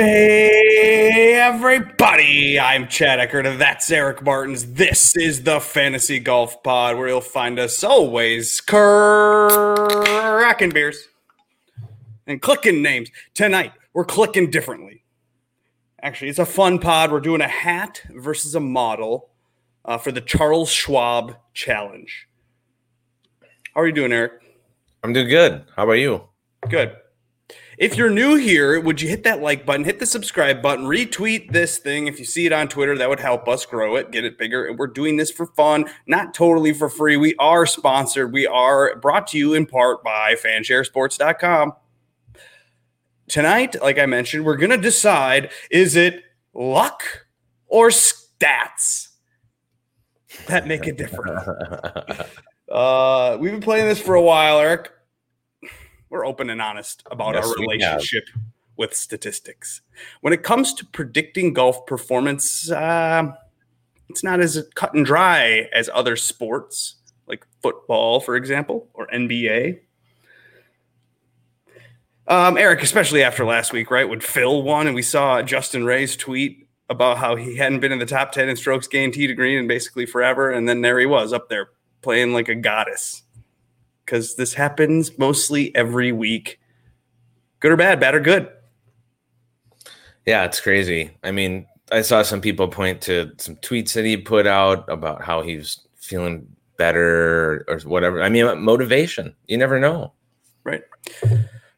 Hey, everybody. I'm Chad Eckert, and that's Eric Martins. This is the Fantasy Golf Pod, where you'll find us always cracking beers and clicking names. Tonight, we're clicking differently. Actually, it's a fun pod. We're doing a hat versus a model uh, for the Charles Schwab Challenge. How are you doing, Eric? I'm doing good. How about you? Good. If you're new here, would you hit that like button, hit the subscribe button, retweet this thing if you see it on Twitter? That would help us grow it, get it bigger. And we're doing this for fun, not totally for free. We are sponsored. We are brought to you in part by fansharesports.com. Tonight, like I mentioned, we're going to decide is it luck or stats that make a difference? uh, we've been playing this for a while, Eric we're open and honest about yes, our relationship with statistics. When it comes to predicting golf performance, uh, it's not as cut and dry as other sports like football, for example, or NBA. Um, Eric, especially after last week, right? When Phil won and we saw Justin Ray's tweet about how he hadn't been in the top 10 in strokes gained tee to green and basically forever. And then there he was up there playing like a goddess because this happens mostly every week. Good or bad, bad or good. Yeah, it's crazy. I mean, I saw some people point to some tweets that he put out about how he's feeling better or whatever. I mean, motivation. You never know. Right.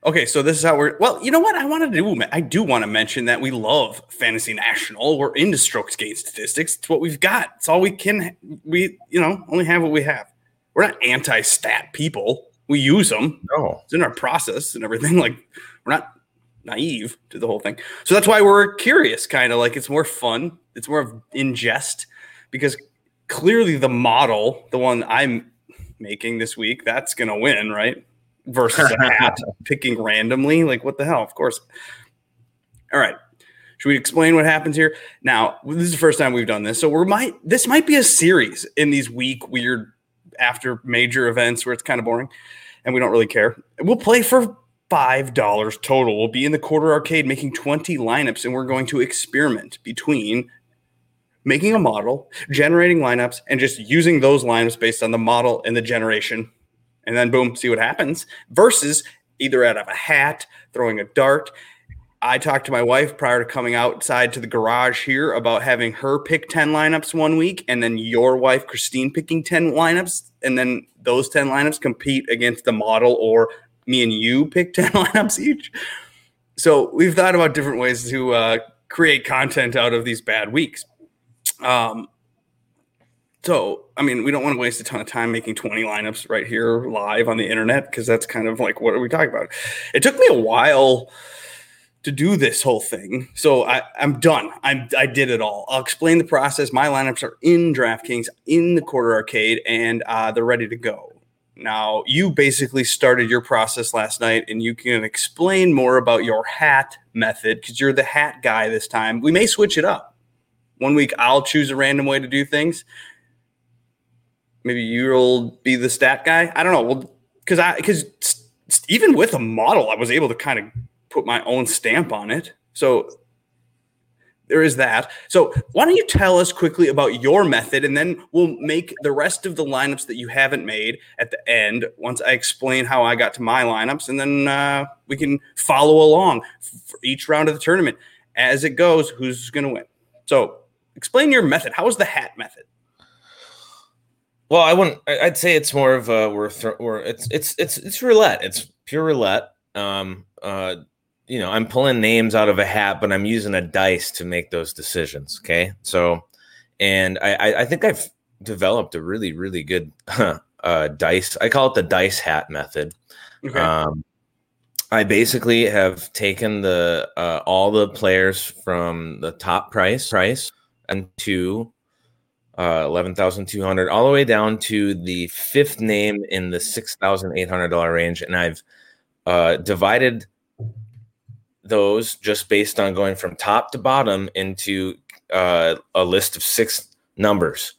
Okay, so this is how we're. Well, you know what? I want to do. I do want to mention that we love Fantasy National. We're into strokes gained statistics. It's what we've got. It's all we can. We, you know, only have what we have we're not anti-stat people. We use them. No, it's in our process and everything. Like we're not naive to the whole thing. So that's why we're curious, kind of like it's more fun. It's more of ingest because clearly the model, the one I'm making this week, that's gonna win, right? Versus a hat picking randomly. Like what the hell? Of course. All right. Should we explain what happens here? Now, this is the first time we've done this. So we're might this might be a series in these weak, weird after major events where it's kind of boring and we don't really care. We'll play for five dollars total. We'll be in the quarter arcade making 20 lineups, and we're going to experiment between making a model, generating lineups, and just using those lineups based on the model and the generation. And then boom, see what happens. Versus either out of a hat, throwing a dart, I talked to my wife prior to coming outside to the garage here about having her pick 10 lineups one week and then your wife, Christine, picking 10 lineups. And then those 10 lineups compete against the model or me and you pick 10 lineups each. So we've thought about different ways to uh, create content out of these bad weeks. Um, so, I mean, we don't want to waste a ton of time making 20 lineups right here live on the internet because that's kind of like what are we talking about? It took me a while to do this whole thing. So I, I'm done. I'm I did it all. I'll explain the process. My lineups are in DraftKings in the quarter arcade, and uh, they're ready to go. Now you basically started your process last night, and you can explain more about your hat method because you're the hat guy this time. We may switch it up. One week I'll choose a random way to do things. Maybe you'll be the stat guy. I don't know. Well, because I because even with a model, I was able to kind of put my own stamp on it. So there is that. So why don't you tell us quickly about your method, and then we'll make the rest of the lineups that you haven't made at the end once I explain how I got to my lineups, and then uh, we can follow along for each round of the tournament as it goes. Who's going to win? So explain your method. How is the hat method? Well, I wouldn't. I'd say it's more of a we're, th- we're it's it's it's it's roulette. It's pure roulette. Um, uh, you know, I'm pulling names out of a hat, but I'm using a dice to make those decisions. Okay. So, and I, I think I've developed a really, really good uh, dice. I call it the dice hat method. Okay. Um, I basically have taken the uh, all the players from the top price price and to uh, eleven thousand two hundred, all the way down to the fifth name in the six thousand eight hundred dollar range, and I've uh, divided those just based on going from top to bottom into uh, a list of six numbers.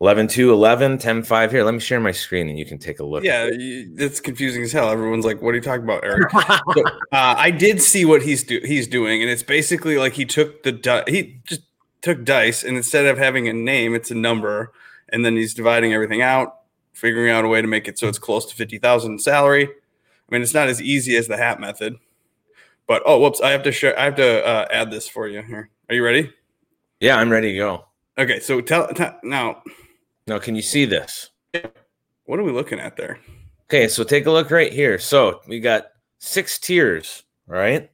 11 2 11 10 5 here let me share my screen and you can take a look Yeah, it's confusing as hell. Everyone's like, "What are you talking about, Eric?" So, uh, I did see what he's do- he's doing, and it's basically like he took the di- he just took dice, and instead of having a name, it's a number, and then he's dividing everything out, figuring out a way to make it so it's close to fifty thousand salary. I mean, it's not as easy as the hat method, but oh, whoops! I have to share. I have to uh, add this for you here. Are you ready? yeah i'm ready to go Okay, so tell now, now can you see this what are we looking at there? okay so take a look right here so we got six tiers right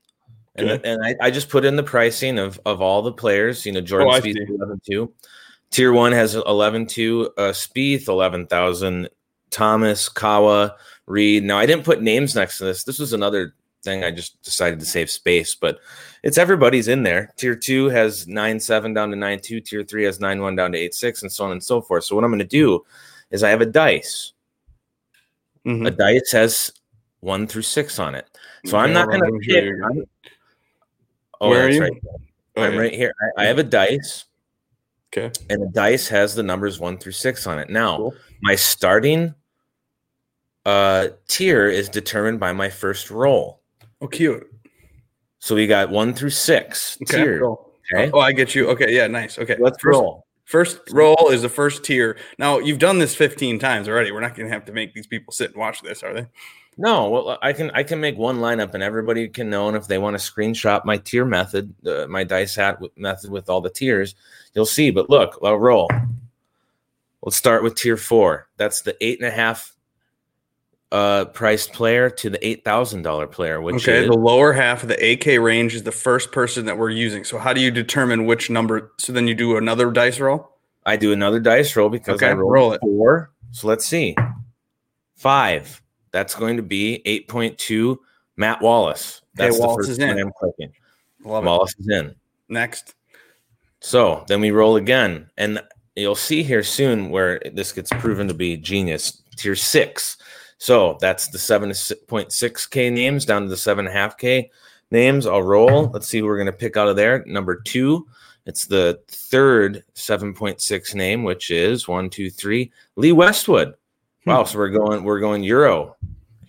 and, Okay. and I, I just put in the pricing of of all the players you know jordan Oh, Spieth see. 11 2 tier one has 11 2 uh Spieth 11000 thomas kawa reed now i didn't put names next to this this was another thing i just decided to save space but it's everybody's in there tier two has 9 7 down to 9 2 tier three has 9 1 down to 8 6 and so on and so forth so what i'm going to do is i have a dice Mhm. a dice has one through six on it. So I'm not going to me show pick. I'm- Oh, Where that's right. Oh, I'm yeah. right here. I, I have a dice, Okay. and the dice has the numbers one through six on it. Now, Cool. my starting uh, tier is determined by my first roll. Oh, cute. So we got one through six Okay. cool. Okay, Oh, I get you. Okay. Yeah. Nice. Okay. let's first, roll. First roll is the first tier. Now you've done this 15 times already. We're not going to have to make these people sit and watch this, are they? No, well, I can I can make one lineup, and everybody can know. And if they want to screenshot my tier method, uh, my dice hat with, method with all the tiers, you'll see. But look, I'll roll. Let's start with tier four. That's the eight and a half uh priced player to the eight thousand dollar player, which okay. is The lower half of the AK range is the first person that we're using. So how do you determine which number? So then you do another dice roll. I do another dice roll because Okay, I rolled roll it. four. So let's see. Five. That's going to be eight point two. Matt Wallace. That's Wallace the is in. I'm clicking. Love Wallace is in. Next. So then we roll again, and you'll see here soon where this gets proven to be genius. Tier six. So that's the seven point six k names down to the seven and a half k names. I'll roll. Let's see who we're going to pick out of there. Number two. It's the third 7.6 name, which is one, two, three. Lee Westwood. Wow, Hmm. so we're going we're going Euro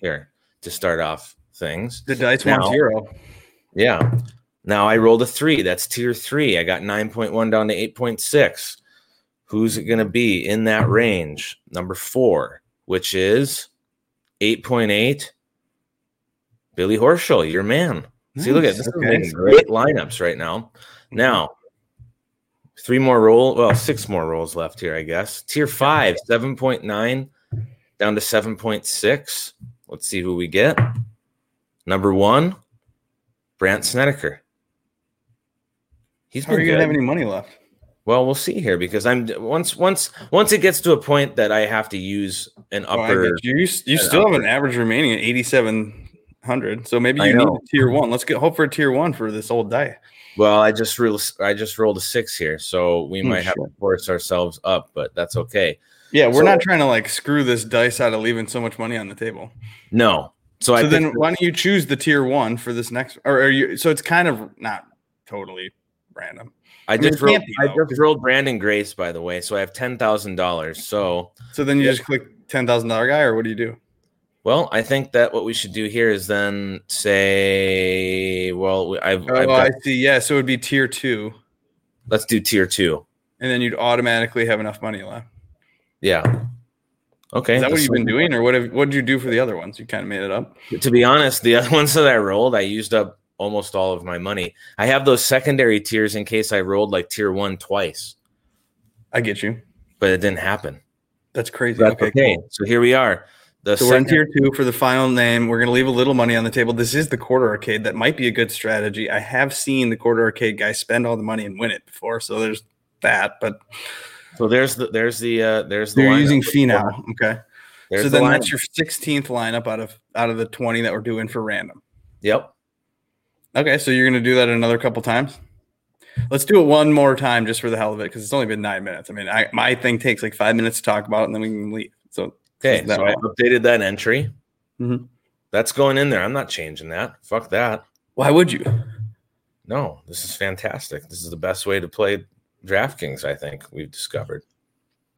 here to start off things. The dice Now- wants zero. Yeah. Now I rolled a three. That's tier three. I got 9.1 down to 8.6. Who's it going to be in that range? Number four, which is 8.8. Billy Horschel, your man. See, look at this. is Okay. great lineups right now. Mm-hmm. Now, three more roll. Well, six more rolls left here, I guess. Tier five, 7.9 down to 7.6. Let's see who we get. Number one, Brandt Snedeker. He's How are you gonna have any money left? Well, we'll see here because I'm once once once it gets to a point that I have to use an upper. get you. You, still have an average remaining at 8,700. So maybe you need a tier one. Let's get hope for a tier one for this old die. well, I just rolled I just rolled a six here, so we Oh, might have to force ourselves up, but that's okay. Yeah, we're So- not trying to like screw this dice out of leaving so much money on the table. No, so, I So then, why don't you choose the tier one for this next? Or are you? So it's kind of not totally random. I mean, just be, I just rolled Branden Grace by the way, so I have ten thousand dollars. So So then you Yeah. just click ten thousand dollar guy, or what do you do? Well, I think that what we should do here is then say, well, I've, Oh, I've I see. Yeah, so it would be tier two, let's do tier two. and then you'd automatically have enough money left. Yeah. Okay. Is that what you've been doing, or what? Have, what did you do for the other ones? You kind of made it up. To be honest, the other ones that I rolled, I used up almost all of my money. I have those secondary tiers in case I rolled like tier one twice, I get you. but it didn't happen. That's crazy. That's okay, okay. cool. So here we are. The So we're in second- tier two for the final name. We're going to leave a little money on the table. This is the quarter arcade. That might be a good strategy. I have seen the quarter arcade guys spend all the money and win it before. So there's that. But so there's the there's the uh there's the you're using fee now. Okay. There's so the then that's your 16th lineup out of out of the 20 that we're doing for random. Yep. Okay, so you're going to do that another couple times. Let's do it one more time just for the hell of it because it's only been nine minutes. I mean, I, my thing takes like five minutes to talk about, and then we can leave. So Okay. So I updated that entry. Mhm. That's going in there. I'm not changing that. Fuck that. why would you? No, this is fantastic. This is the best way to play DraftKings, I think we've discovered.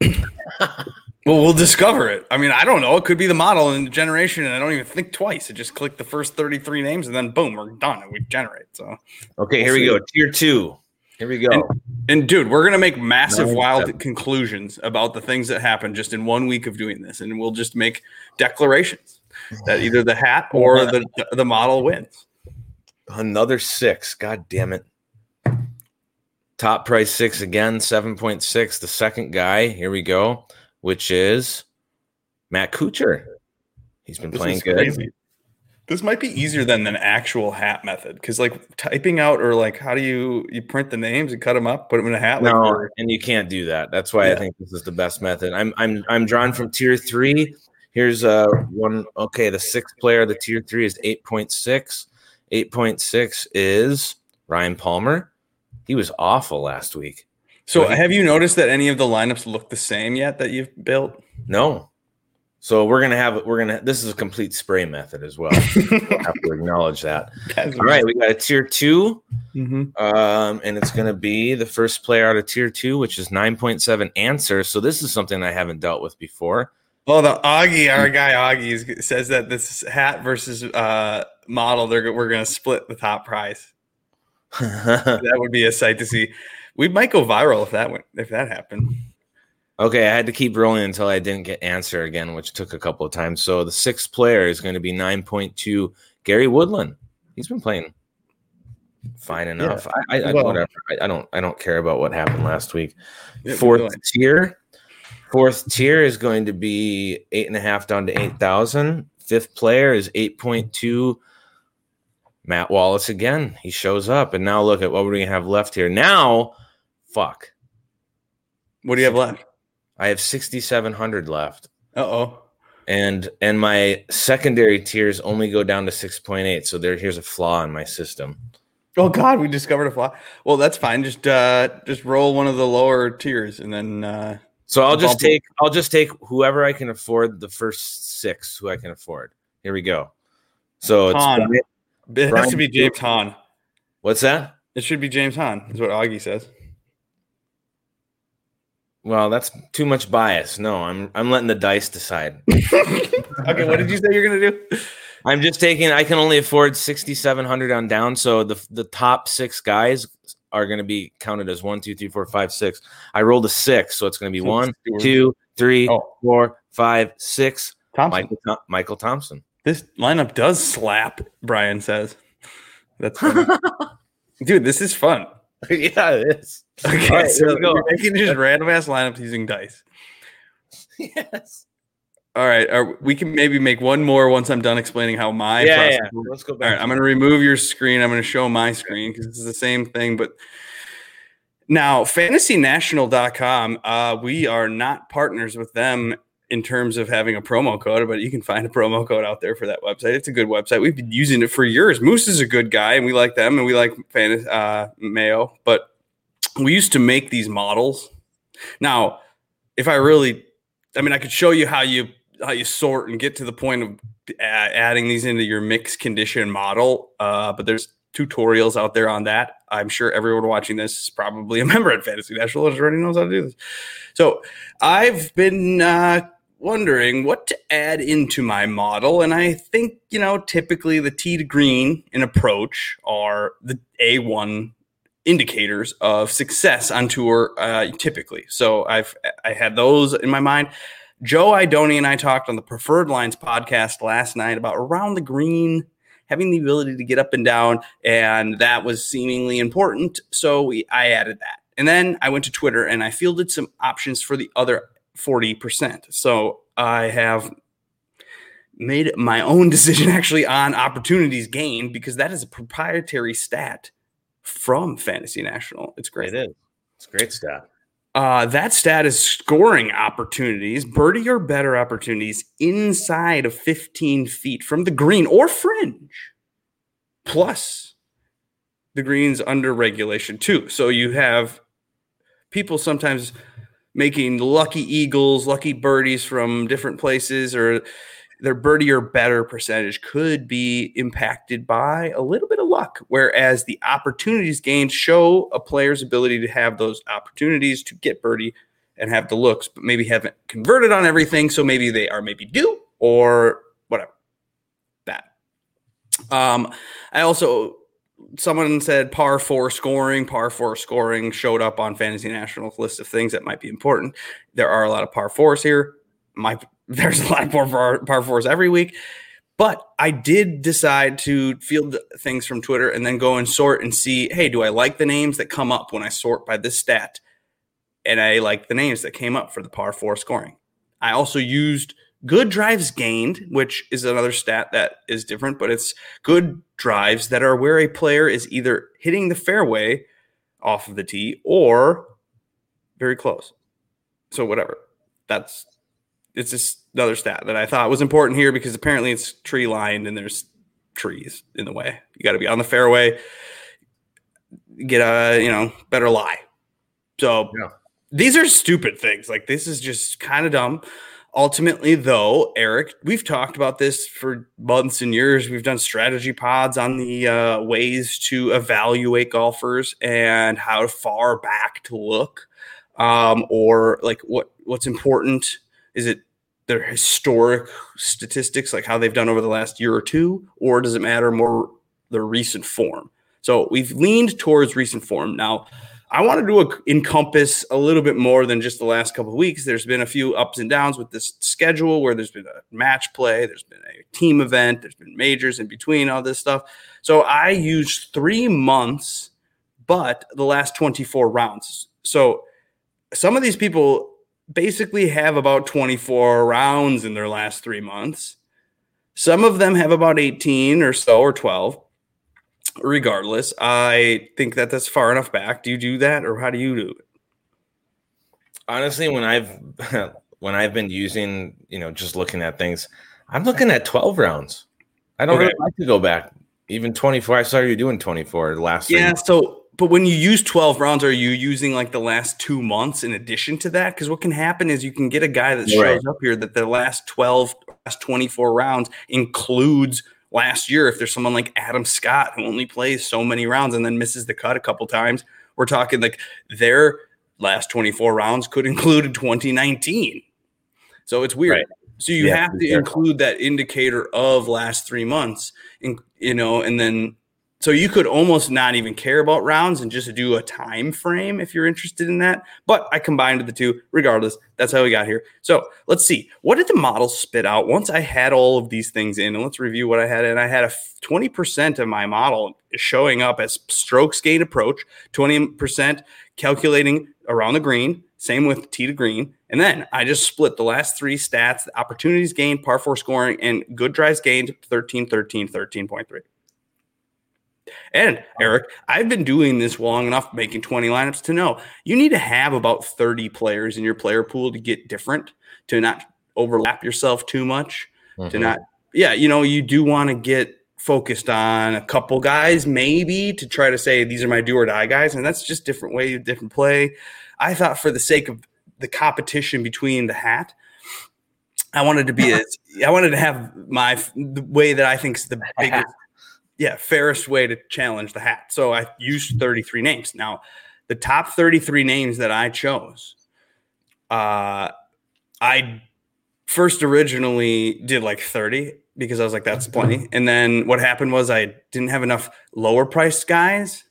well, we'll discover it. I mean, I don't know. It could be the model and the generation, and I don't even think twice. It just click the first 33 names, and then boom, we're done, and we generate. So, okay, here we go. Tier two. Here we go. And, and dude, we're gonna make massive, Nine, wild seven. conclusions about the things that happen just in one week of doing this, and we'll just make declarations that either the hat or the the model wins. Another six. God damn it. Top price six again, 7.6. The second guy, here we go, which is Matt Kuchar. He's been This playing good. crazy. This might be easier than an actual hat method because, like, typing out or like, how do you you print the names and cut them up, put them in a hat? No, we're- and you can't do that. That's why I think this is the best method. I'm I'm I'm drawn from tier three. Here's uh one okay, the sixth player the tier three is 8.6. 8.6 is Ryan Palmer. He was awful last week. So, have you noticed that any of the lineups look the same yet that you've built? No. So we're gonna have we're gonna this is a complete spray method as well. We'll have to acknowledge that. All right, we got a tier two, Mhm. um, and it's gonna be the first player out of tier two, which is 9.7 Ancer. So this is something I haven't dealt with before. Well, the Augie, our guy Augie, says that this hat versus uh, model, they're we're going to split the top prize. That would be a sight to see. We might go viral if that went if that happened. Okay, I had to keep rolling until I didn't get Ancer again, which took a couple of times. So the sixth player is going to be 9.2 Gary Woodland. He's been playing fine enough. I, I, I Well- whatever. I, I don't I don't care about what happened last week. Yeah, Fourth tier. Fourth tier is going to be eight and a half down to eight thousand. Fifth player is eight point two. Matt Wallace again. He shows up, and now look at what we're gonna have left here. Now, fuck. What do you have left? I have sixty seven hundred left. Uh oh. and and my secondary tiers only go down to 6.8 so there here's a flaw in my system Oh God, we discovered a flaw. Well, that's fine. Just uh, just roll one of the lower tiers, and then uh, so i'll just take i'll just take whoever i can afford the first six who i can afford here we go so it's Hahn. it has Brian- to be James Hahn. what's that It should be James Hahn. Is what Augie says. Well that's too much bias no i'm i'm letting the dice decide okay, what did you say you're gonna do? i'm just taking i can only afford 6700 on down so the the top six guys are going to be counted as one two three four five six i rolled a six so it's going to be So one Stewart. two three Oh. four five six Thompson. Michael, Thom- Michael Thompson. This lineup does slap, Brian says. That's funny. Dude, this is fun. yeah, it is. Okay, All right, so we go. you're making just random ass lineups using dice. yes. All right, are, we can maybe make one more once I'm done explaining how my Yeah, process yeah. works. Let's go All back. right, I'm going to remove your screen. I'm going to show my screen because it's the same thing. But now, fantasynational.com, uh, we are not partners with them in terms of having a promo code, but you can find a promo code out there for that website. It's a good website. We've been using it for years. Moose is a good guy, and we like them, and we like fan- uh, Mayo. But we used to make these models. Now, if I really, I mean, I could show you how you how you sort and get to the point of adding these into your mixed condition model. Uh, but there's tutorials out there on that. I'm sure everyone watching this is probably a member at Fantasy National already knows how to do this. So I've been uh, wondering what to add into my model, and I think you know typically the tee to green in approach are the A1 indicators of success on tour uh, typically. So I've I had those in my mind. Joe Idoni and I talked on the Preferred Lines podcast last night about around the green, having the ability to get up and down, and that was seemingly important. So we, I added that. And then I went to Twitter and I fielded some options for the other 40%. So I have made my own decision actually on opportunities gained because that is a proprietary stat from Fantasy National. It's great. It is. It's a great stat. Uh, that stat is scoring opportunities, birdie or better opportunities inside of 15 feet from the green or fringe, plus the greens under regulation too. So you have people sometimes making lucky eagles, lucky birdies from different places, or their birdie or better percentage could be impacted by a little bit of luck. Whereas the opportunities gained show a player's ability to have those opportunities to get birdie and have the looks, but maybe haven't converted on everything. So maybe they are maybe due or whatever. That. Um, I also someone said par four scoring, par four scoring showed up on Fantasy National's list of things that might be important. There are a lot of par fours here. My there's a lot of par, par fours every week. But I did decide to field things from Twitter and then go and sort and see, hey, do I like the names that come up when I sort by this stat? And I like the names that came up for the par four scoring. I also used good drives gained, which is another stat that is different, but it's good drives that are where a player is either hitting the fairway off of the tee or very close. So whatever. That's it's just another stat that I thought was important here because apparently it's tree lined and there's trees in the way. You got to be on the fairway, get a you know better lie. So yeah. these are stupid things. Like this is just kind of dumb. Ultimately, though, Eric, we've talked about this for months and years. We've done strategy pods on the uh, ways to evaluate golfers and how far back to look, um, or like what what's important. Is it their historic statistics, like how they've done over the last year or two, or does it matter more the recent form? So we've leaned towards recent form. Now, I wanted to encompass a little bit more than just the last couple of weeks. There's been a few ups and downs with this schedule where there's been a match play, there's been a team event, there's been majors in between, all this stuff. So I used three months, but the last 24 rounds. So some of these people basically have about 24 rounds in their last three months. Some of them have about 18 or so or 12. Regardless, I think that that's far enough back. Do you do that or how do you do it? Honestly, when I've when I've been using, you know, just looking at things, I'm looking at 12 rounds. I don't okay. really like to go back. Even 24. I saw you doing 24 last Yeah, so but when you use 12 rounds, are you using like the last two months in addition to that? Because what can happen is you can get a guy that shows right. up here that the last 12, last 24 rounds includes last year. If there's someone like Adam Scott who only plays so many rounds and then misses the cut a couple times, we're talking like their last 24 rounds could include 2019. So it's weird. Right. So you yeah, have to include that indicator of last three months, in, you know, and then so you could almost not even care about rounds and just do a time frame if you're interested in that. But I combined the two. Regardless, that's how we got here. So let's see. What did the model spit out once I had all of these things in? And let's review what I had. And I had a 20% of my model showing up as strokes gain approach, 20% calculating around the green, same with tee to green. And then I just split the last three stats, opportunities gained, par four scoring, and good drives gained 13, 13, 13.3. And Eric, I've been doing this long enough, making 20 lineups to know you need to have about 30 players in your player pool to get different, to not overlap yourself too much, mm-hmm. to not, yeah, you know, you do want to get focused on a couple guys, maybe to try to say these are my do or die guys. And that's just different way, different play. I thought for the sake of the competition between the hat, I wanted to be as I wanted to have my the way that I think is the biggest yeah, fairest way to challenge the hat. So I used 33 names. Now, the top 33 names that I chose, uh, I first originally did like 30 because I was like, that's plenty. And then what happened was I didn't have enough lower priced guys.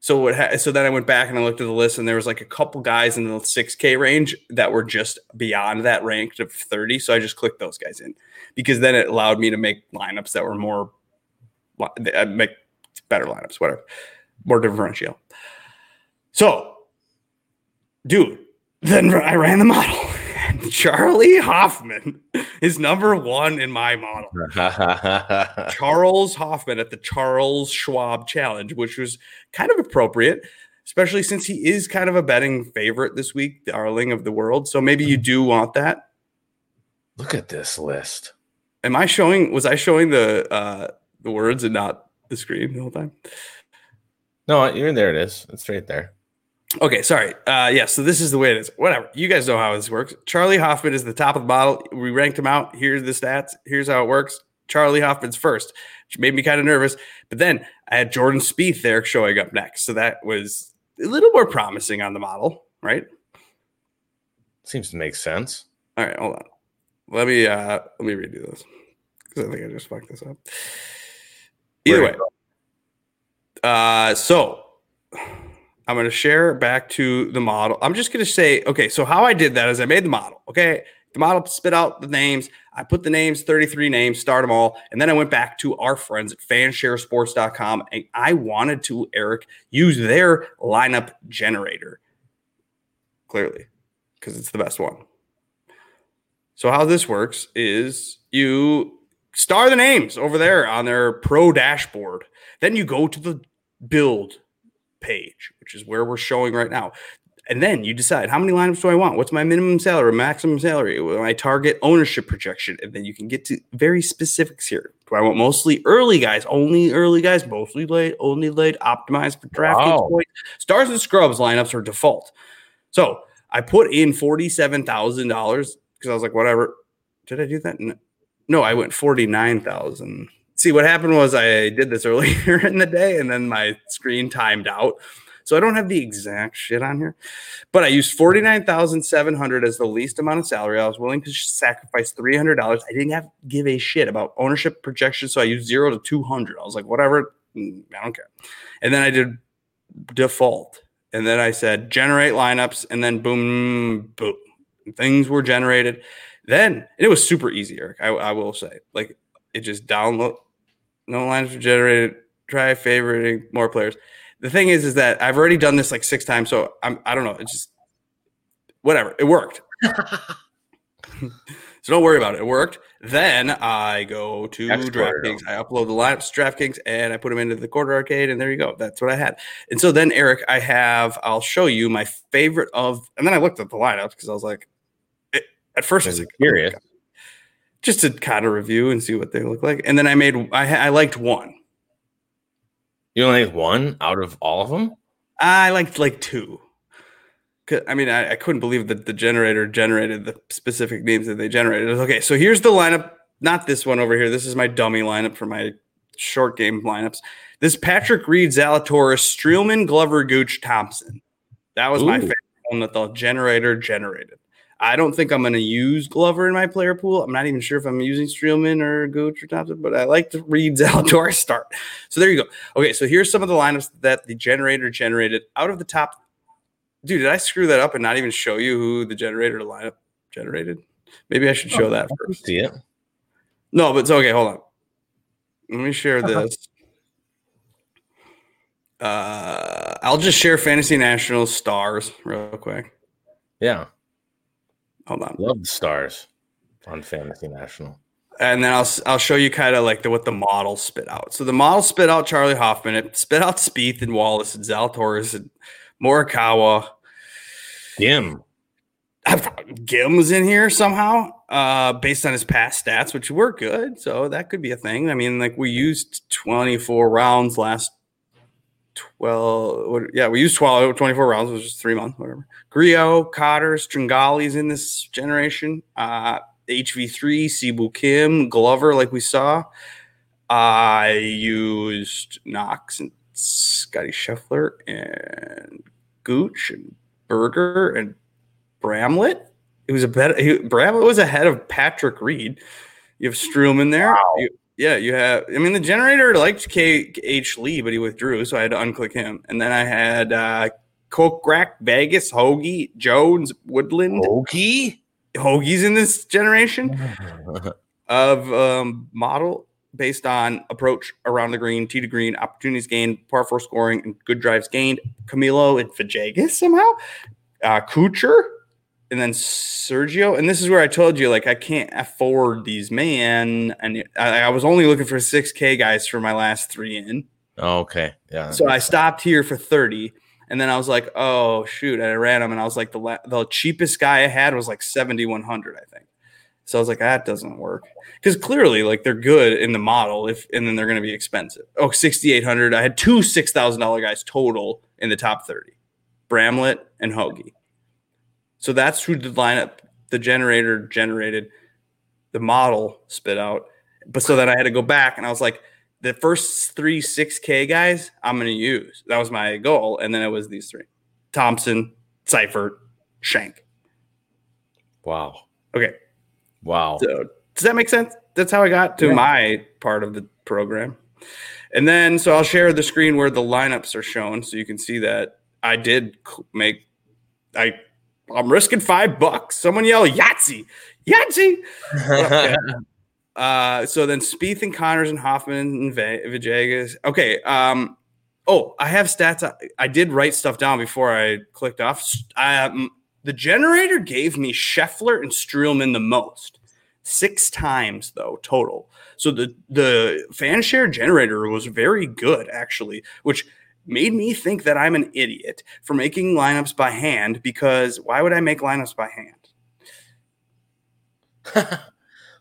So what? Ha- so then I went back and I looked at the list, and there was like a couple guys in the 6K range that were just beyond that rank of 30. So I just clicked those guys in because then it allowed me to make lineups that were more make better lineups, whatever, more differential. So, dude, then I ran the model. And Charley Hoffman is number one in my model. Charles Hoffman at the Charles Schwab Challenge, which was kind of appropriate, especially since he is kind of a betting favorite this week, the Arling of the world. So maybe you do want that. Look at this list. Am I showing? Was I showing the uh, the words and not the screen the whole time. No, you're there. It is. It's right there. Okay, sorry. Uh, yeah, so this is the way it is. Whatever. You guys know how this works. Charlie Hoffman is the top of the model. We ranked him out. Here's the stats. Here's how it works. Charlie Hoffman's first, which made me kind of nervous. But then I had Jordan Spieth there showing up next. So that was a little more promising on the model, right? Seems to make sense. All right, hold on. Let me uh let me redo this because I think I just fucked this up. Either way, uh, so I'm going to share back to the model. I'm just going to say, okay, so how I did that is I made the model. Okay, the model spit out the names. I put the names, 33 names, start them all, and then I went back to our friends at fansharesports.com and I wanted to Eric use their lineup generator. Clearly, because it's the best one. So how this works is you star the names over there on their pro dashboard. Then you go to the build page, which is where we're showing right now. And then you decide how many lineups do I want? What's my minimum salary, maximum salary, my target ownership projection? And then you can get to very specifics here. Do I want mostly early guys, only early guys, mostly late, only late, optimized for draft wow. points? Stars and scrubs lineups are default. So I put in $47,000 because I was like, whatever. Did I do that? No, no I went 49,000 see what happened was I did this earlier in the day and then my screen timed out. So I don't have the exact shit on here, but I used 49,700 as the least amount of salary. I was willing to sacrifice $300. I didn't have give a shit about ownership projection. So I used zero to 200. I was like, whatever. Mm, I don't care. And then I did default. And then I said generate lineups and then boom, boom. Things were generated. Then it was super easy, Eric. I, I will say, like it just download no lines were generated. Try favoriting more players. The thing is, is that I've already done this like six times, so I'm I don't know. It's just whatever. It worked. so don't worry about it. It worked. Then I go to DraftKings. I upload the lineups to DraftKings and I put them into the quarter arcade, and there you go. That's what I had. And so then, Eric, I have. I'll show you my favorite of. And then I looked at the lineups because I was like, it, at first I was like, curious. Oh just to kind of review and see what they look like. And then I made I, I liked one. You only like one out of all of them? I liked like two. I mean, I, I couldn't believe that the generator generated the specific names that they generated. Okay, so here's the lineup. Not this one over here. This is my dummy lineup for my short game lineups. This Patrick Reed, Zalatoris, Streelman, Glover, Gooch, Thompson. That was Ooh. my favorite one that the generator generated. I don't think I'm going to use Glover in my player pool. I'm not even sure if I'm using Streelman or Gooch or Thompson, but I like to Reed Zalatoris start. So there you go. Okay, so here's some of the lineups that the generator generated out of the top. Dude, did I screw that up and not even show you who the generator lineup generated? Maybe I should show oh, that first. See it? No, but it's okay. Hold on. Let me share this. Uh, I'll just share Fantasy National stars real quick. Yeah. Hold on. Love the stars on Fantasy National. And then I'll I'll show you kind of like the, what the model spit out. So the model spit out Charlie Hoffman. It spit out Spieth and Wallace and Zalatoris and Morikawa. Ghim. Ghim was in here somehow, uh, based on his past stats, which were good. So that could be a thing. I mean, like we used 24 rounds last 12 yeah we used 12 24 rounds which is three months whatever Grillo, Cotter, Stringali's in this generation. Uh, HV3, Si Woo Kim, Glover, like we saw. I used Knox and Scotty Scheffler and Gooch and Berger and Bramlett. It was a better he, Bramlett was ahead of Patrick Reed. You have Stroom in there. Wow. You, yeah, you have. I mean, the generator liked K H Lee, but he withdrew, so I had to unclick him. And then I had uh, Kokrak, Vegas, Hoge, Jones, Woodland. Hoge? Hoge's in this generation of um, model based on approach around the green, tee to green, opportunities gained, par four scoring, and good drives gained. Camilo and Villegas somehow. Uh, Kuchar, and then Sergio. And this is where I told you, like, I can't afford these man. And I, I was only looking for 6K guys for my last three in. Oh, okay. Yeah. So I stopped here for 30. And then I was like, oh shoot! And I ran them, and I was like, the la- the cheapest guy I had was like seventy one hundred, I think. So I was like, that doesn't work because clearly, like they're good in the model, if and then they're going to be expensive. Oh, 6800 I had two six thousand dollar guys total in the top thirty, Bramlett and Hoge. So that's who the lineup, the generator generated, the model spit out. But so then I had to go back, and I was like the first three 6K guys I'm going to use. That was my goal. And then it was these three Thompson, Seiffert, Schenk. Wow. Okay. Wow. So does that make sense? That's how I got to Yeah. my part of the program. And then, so I'll share the screen where the lineups are shown, so you can see that I did make. I I'm risking five bucks. Someone yell Yahtzee, Yahtzee. Okay. Uh, so then Spieth and Conners and Hoffman and Villegas. Okay. Um, oh, I have stats. I, I did write stuff down before I clicked off. Um, the generator gave me Scheffler and Streelman the most, six times though total. So the the fan share generator was very good actually, which made me think that I'm an idiot for making lineups by hand because why would I make lineups by hand?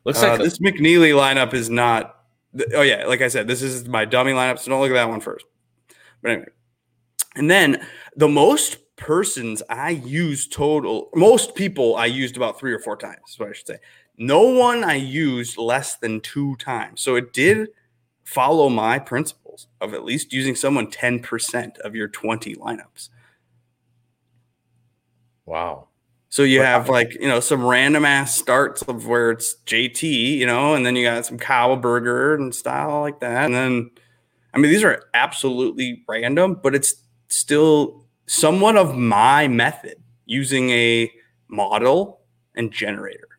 Looks Uh, like this McNealy lineup is not. th- Oh yeah, like I said, this is my dummy lineup. So don't look at that one first. But anyway, and then the most persons I used total, most people I used about three or four times. Is what I should say. No one I used less than two times. So it did follow my of at least using someone ten percent of your twenty lineups. wow. So you Wow. have like you know some random ass starts of where it's JT, you know, and then you got some Kyle Burger and style like that, and then I mean these are absolutely random, but it's still somewhat of my method using a model and generator.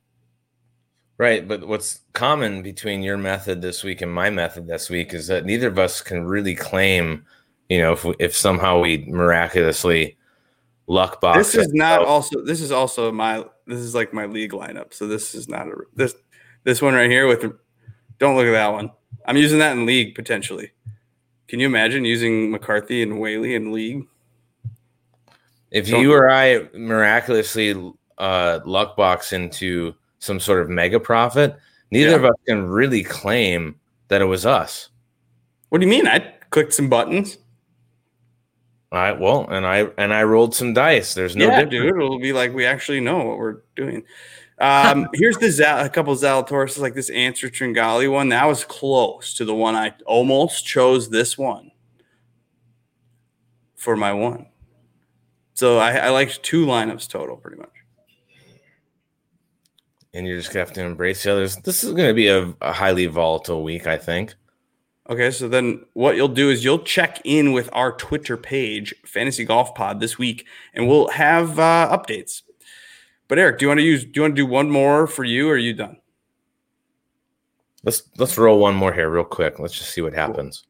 Right, but what's common between your method this week and my method this week is that neither of us can really claim, you know, if we, if somehow we miraculously luck box. this is not ourselves- also this is also my this is like my league lineup. So this is not a this this one right here with don't look at that one. I'm using that in league potentially. Can you imagine using McCarthy and Whaley in league? If Don't- you or I miraculously uh, luck box into some sort of mega profit, neither Yeah. of us can really claim that it was us. What do you mean? I clicked some buttons. All right. Well, and I and I rolled some dice. There's no yeah, difference. dude. It'll be like we actually know what we're doing. Um, here's the Zal- a couple Zalatoris, like this Ancer Tringali one. That was close to the one I almost chose. This one for my one. So I, I liked two lineups total, pretty much. And you're just gonna have to embrace the others. This is going to be a, a highly volatile week, I think. Okay, so then what you'll do is you'll check in with our Twitter page, Fantasy Golf Pod, this week, and we'll have uh, updates. But Eric, do you want to use? Do you want to do one more for you, or are you done? Let's let's roll one more here real quick. Let's just see what happens.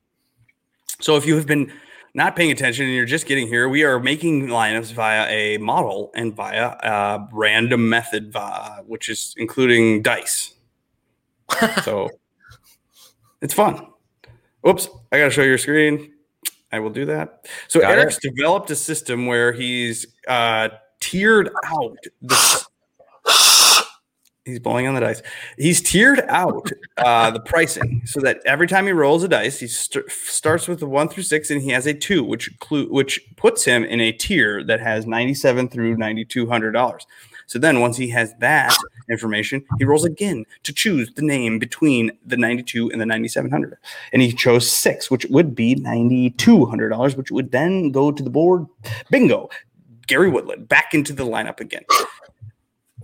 So if you have been not paying attention and you're just getting here, we are making lineups via a model and via a random method, which is including dice. so it's fun. Oops, I got to show your screen. I will do that. So Got Eric's developed a system where he's uh, tiered out the. He's blowing on the dice. He's tiered out uh, the pricing so that every time he rolls a dice, he st- starts with a one through six, and he has a two, which include which puts him in a tier that has ninety seven through ninety two hundred dollars. So then, once he has that information, he rolls again to choose the name between the ninety two and the ninety seven hundred, and he chose six, which would be ninety two hundred dollars, which would then go to the board. Bingo. Gary Woodland back into the lineup again.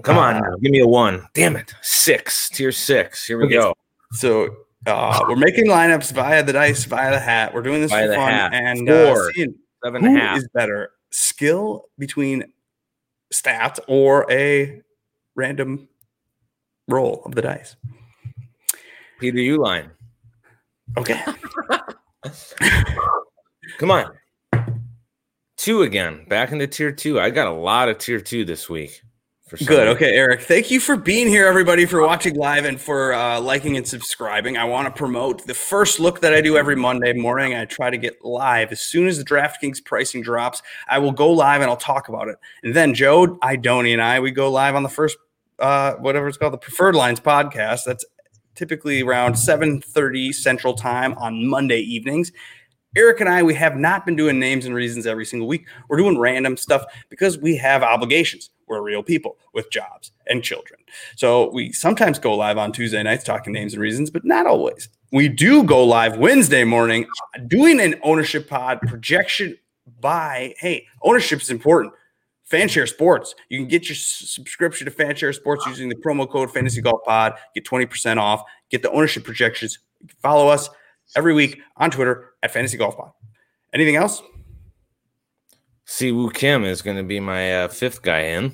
Come on, Uh, now. give me a one. Damn it, six tier six. Here we Okay. go. So uh, we're making lineups via the dice, via the hat. We're doing this Via for the fun hat. and uh, Four. seeing Seven and a half. is better, skill between stats or a random roll of the dice. Peter Uihlein. Okay. Come on. Two again. Back into tier two. I got a lot of tier two this week. Good. Okay, Eric. Thank you for being here, everybody, for watching live and for uh, liking and subscribing. I want to promote the first look that I do every Monday morning. I try to get live as soon as the DraftKings pricing drops. I will go live and I'll talk about it. And then Joe Idoni and I, we go live on the first, uh, whatever it's called, the Preferred Lines podcast. That's typically around 7:30 Central Time on Monday evenings. Eric and I, we have not been doing names and reasons every single week. We're doing random stuff because we have obligations. We're real people with jobs and children. So we sometimes go live on Tuesday nights talking names and reasons, but not always. We do go live Wednesday morning doing an ownership pod projection by, hey, ownership is important. Fanshare Sports. You can get your subscription to Fanshare Sports using the promo code Fantasy Golf Pod. Get 20% off. Get the ownership projections. Follow us every week on Twitter at Fantasy Golf Pod. Anything else? Si Woo Kim is going to be my uh, fifth guy in.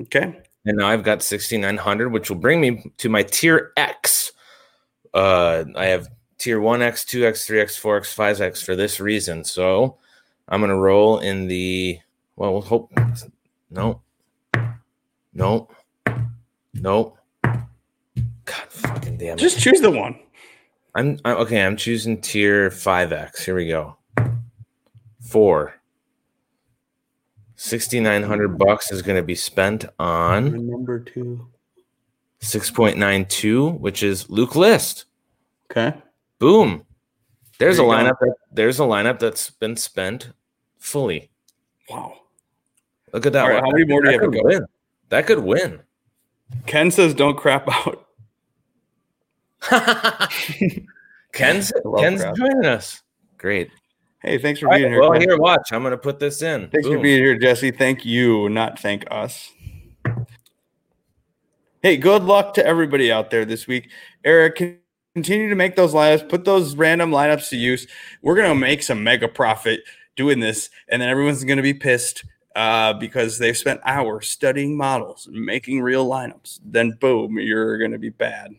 Okay. And now I've got 6,900, which will bring me to my tier X. Uh, I have tier 1X, 2X, 3X, 4X, 5X for this reason. So I'm going to roll in the, well, we'll hope. No. No. No. God fucking damn it. Just choose the one. I'm, i okay. I'm choosing tier 5X. Here we go. Four. 6,900 bucks is going to be spent on Number two. 6.92, which is Luke List. Okay. Boom. There's There a lineup that there's a lineup that's been spent fully. Wow. Look at that. Right, how many more do you have to go? win. That could win. Ken says don't crap out. Ken's love Ken's crap. joining us. Great. Hey, thanks for All being right, here. well, Ken. here, watch. I'm going to put this in. Thanks for being here, Jesse. Thank you, not thank us. Hey, good luck to everybody out there this week. Eric, continue to make those lineups, put those random lineups to use. We're going to make some mega profit doing this, and then everyone's going to be pissed uh, because they've spent hours studying models and making real lineups. Then, boom, you're going to be bad.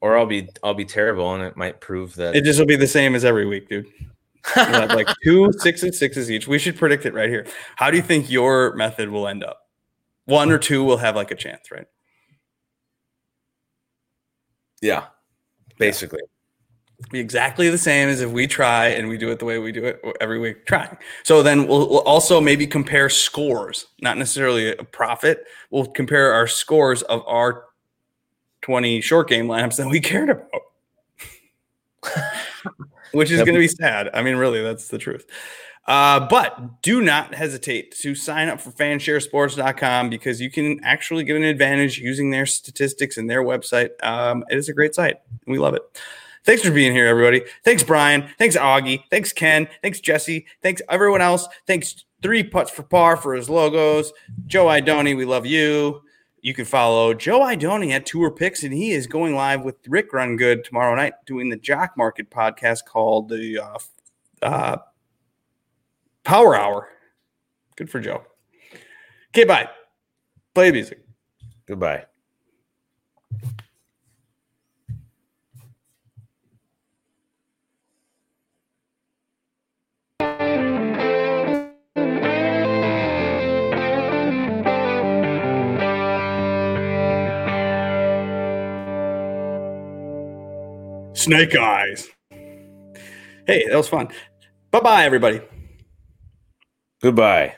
Or I'll be I'll be terrible, and it might prove that. It just will be the same as every week, dude. Have like two six and sixes each. We should predict it right here. How do you think your method will end up? One or two will have like a chance, right? yeah, basically. Be exactly the same as if we try and we do it the way we do it every week, trying. So then we'll, we'll also maybe compare scores, not necessarily a profit. We'll compare our scores of our 20 short game lineups that we cared about. Which is Yep. going to be sad. I mean, really, that's the truth. Uh, but do not hesitate to sign up for fansharesports.com because you can actually get an advantage using their statistics and their website. Um, it is a great site. We love it. Thanks for being here, everybody. Thanks, Brian. Thanks, Augie. Thanks, Ken. Thanks, Jesse. Thanks, everyone else. Thanks, Three Putts for Par for his logos. Joe Idoni, we love you. You can follow Joe Idoni at Tour Picks, and he is going live with Rick Run Good tomorrow night doing the Jock Market podcast called the uh, uh, Power Hour. Good for Joe. Okay, bye. Play music. Goodbye. Snake Eyes. Hey, that was fun. Bye bye, everybody. Goodbye.